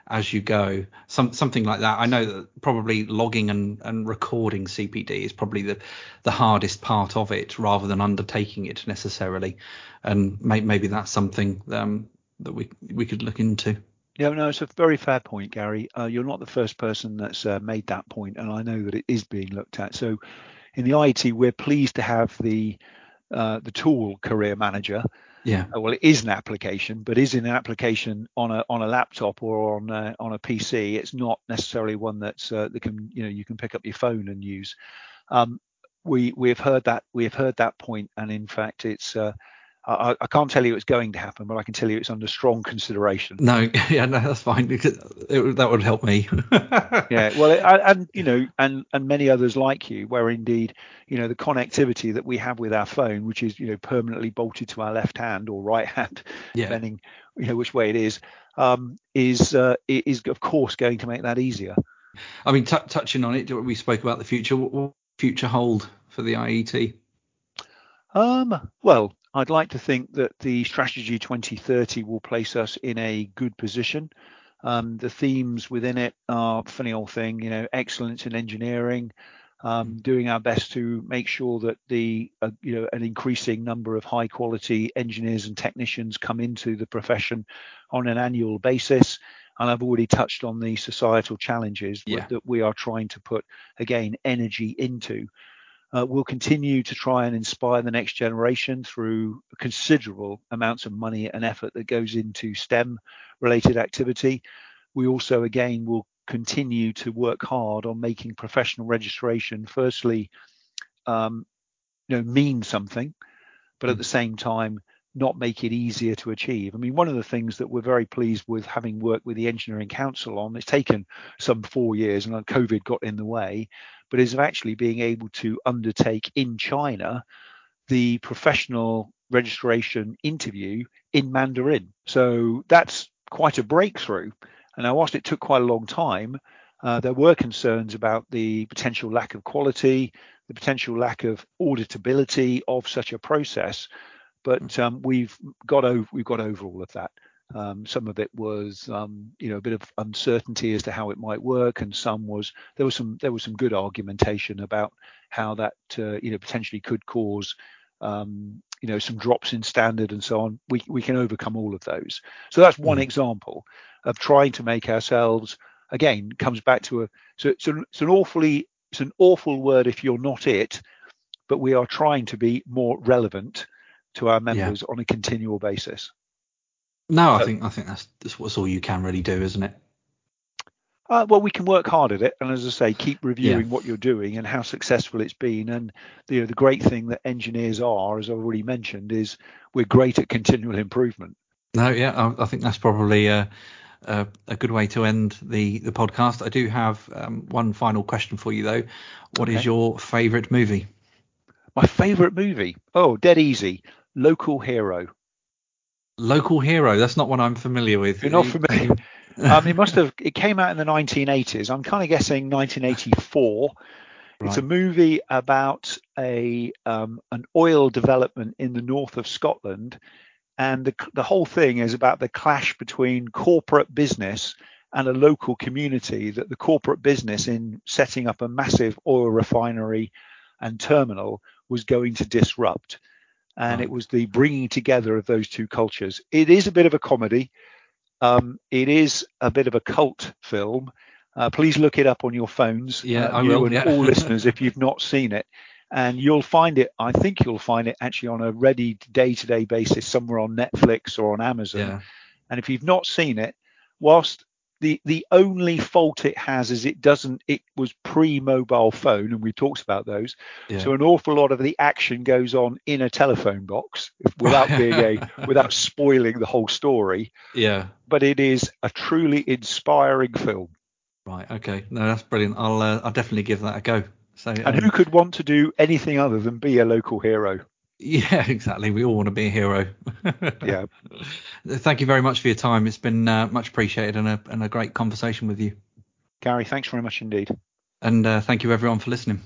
as you go, some something like that. I know that probably logging and, and recording CPD is probably the the hardest part of it, rather than undertaking it necessarily, and may, maybe that's something um, that we we could look into. Yeah, no, it's a very fair point, Gary. Uh, you're not the first person that's uh, made that point, and I know that it is being looked at. So, in the IET, we're pleased to have the uh, the tool Career Manager. Yeah. Uh, well, it is an application, but is an application on a on a laptop or on a, on a PC. It's not necessarily one that's uh, that can you know you can pick up your phone and use. Um, we we have heard that we have heard that point, and in fact, it's uh, I, I, can't tell you it's going to happen, but I can tell you it's under strong consideration. No, yeah, no, that's fine because it, that would help me. yeah, well, it, and you know, and and many others like you, where indeed, you know, the connectivity that we have with our phone, which is you know permanently bolted to our left hand or right hand, yeah. depending you know which way it is, um, is uh, is of course going to make that easier. I mean, t- touching on it, we spoke about the future. What will future hold for the IET? Um, well, I'd like to think that the strategy 2030 will place us in a good position. Um, the themes within it are funny old thing, you know, excellence in engineering, um, doing our best to make sure that the uh, you know an increasing number of high quality engineers and technicians come into the profession on an annual basis. And I've already touched on the societal challenges yeah. that we are trying to put again energy into. Uh, we'll continue to try and inspire the next generation through considerable amounts of money and effort that goes into STEM related activity. We also, again, will continue to work hard on making professional registration, firstly, um, you know, mean something, but at the same time, not make it easier to achieve. I mean, one of the things that we're very pleased with having worked with the Engineering Council on, it's taken some four years and COVID got in the way, but is of actually being able to undertake in China the professional registration interview in Mandarin. So that's quite a breakthrough. And now, whilst it took quite a long time, uh, there were concerns about the potential lack of quality, the potential lack of auditability of such a process. But um, we've got over we've got over all of that. Um, some of it was, um, you know, a bit of uncertainty as to how it might work, and some was there was some there was some good argumentation about how that uh, you know potentially could cause um, you know some drops in standard and so on. We we can overcome all of those. So that's one mm. example of trying to make ourselves again comes back to a so it's an, it's an awfully it's an awful word if you're not it, but we are trying to be more relevant to our members yeah. on a continual basis. No, I think I think that's that's what's all you can really do, isn't it? Uh, well, we can work hard at it, and as I say, keep reviewing yeah. what you're doing and how successful it's been. And the you know, the great thing that engineers are, as I've already mentioned, is we're great at continual improvement. No, yeah, I, I think that's probably a, a, a, good way to end the the podcast. I do have um, one final question for you though. What okay. is your favourite movie? My favourite movie? Oh, dead easy. Local Hero. Local Hero. That's not one I'm familiar with. You're not familiar. um, it must have. It came out in the 1980s. I'm kind of guessing 1984. Right. It's a movie about a um, an oil development in the north of Scotland, and the the whole thing is about the clash between corporate business and a local community. That the corporate business in setting up a massive oil refinery and terminal was going to disrupt and it was the bringing together of those two cultures. It is a bit of a comedy. Um, it is a bit of a cult film. Uh, please look it up on your phones. Yeah, uh, I will. And yeah. all listeners, if you've not seen it, and you'll find it. I think you'll find it actually on a ready day-to-day basis somewhere on Netflix or on Amazon. Yeah. And if you've not seen it, whilst the the only fault it has is it doesn't it was pre-mobile phone and we talked about those. Yeah. so an awful lot of the action goes on in a telephone box without being a without spoiling the whole story. Yeah. But it is a truly inspiring film. Right okay. No that's brilliant. I'll uh, i'll definitely give that a go. So and um, who could want to do anything other than be a local hero yeah, exactly. We all want to be a hero. yeah. Thank you very much for your time. It's been uh, much appreciated and a, and a great conversation with you. Gary, thanks very much indeed. And uh, thank you everyone for listening.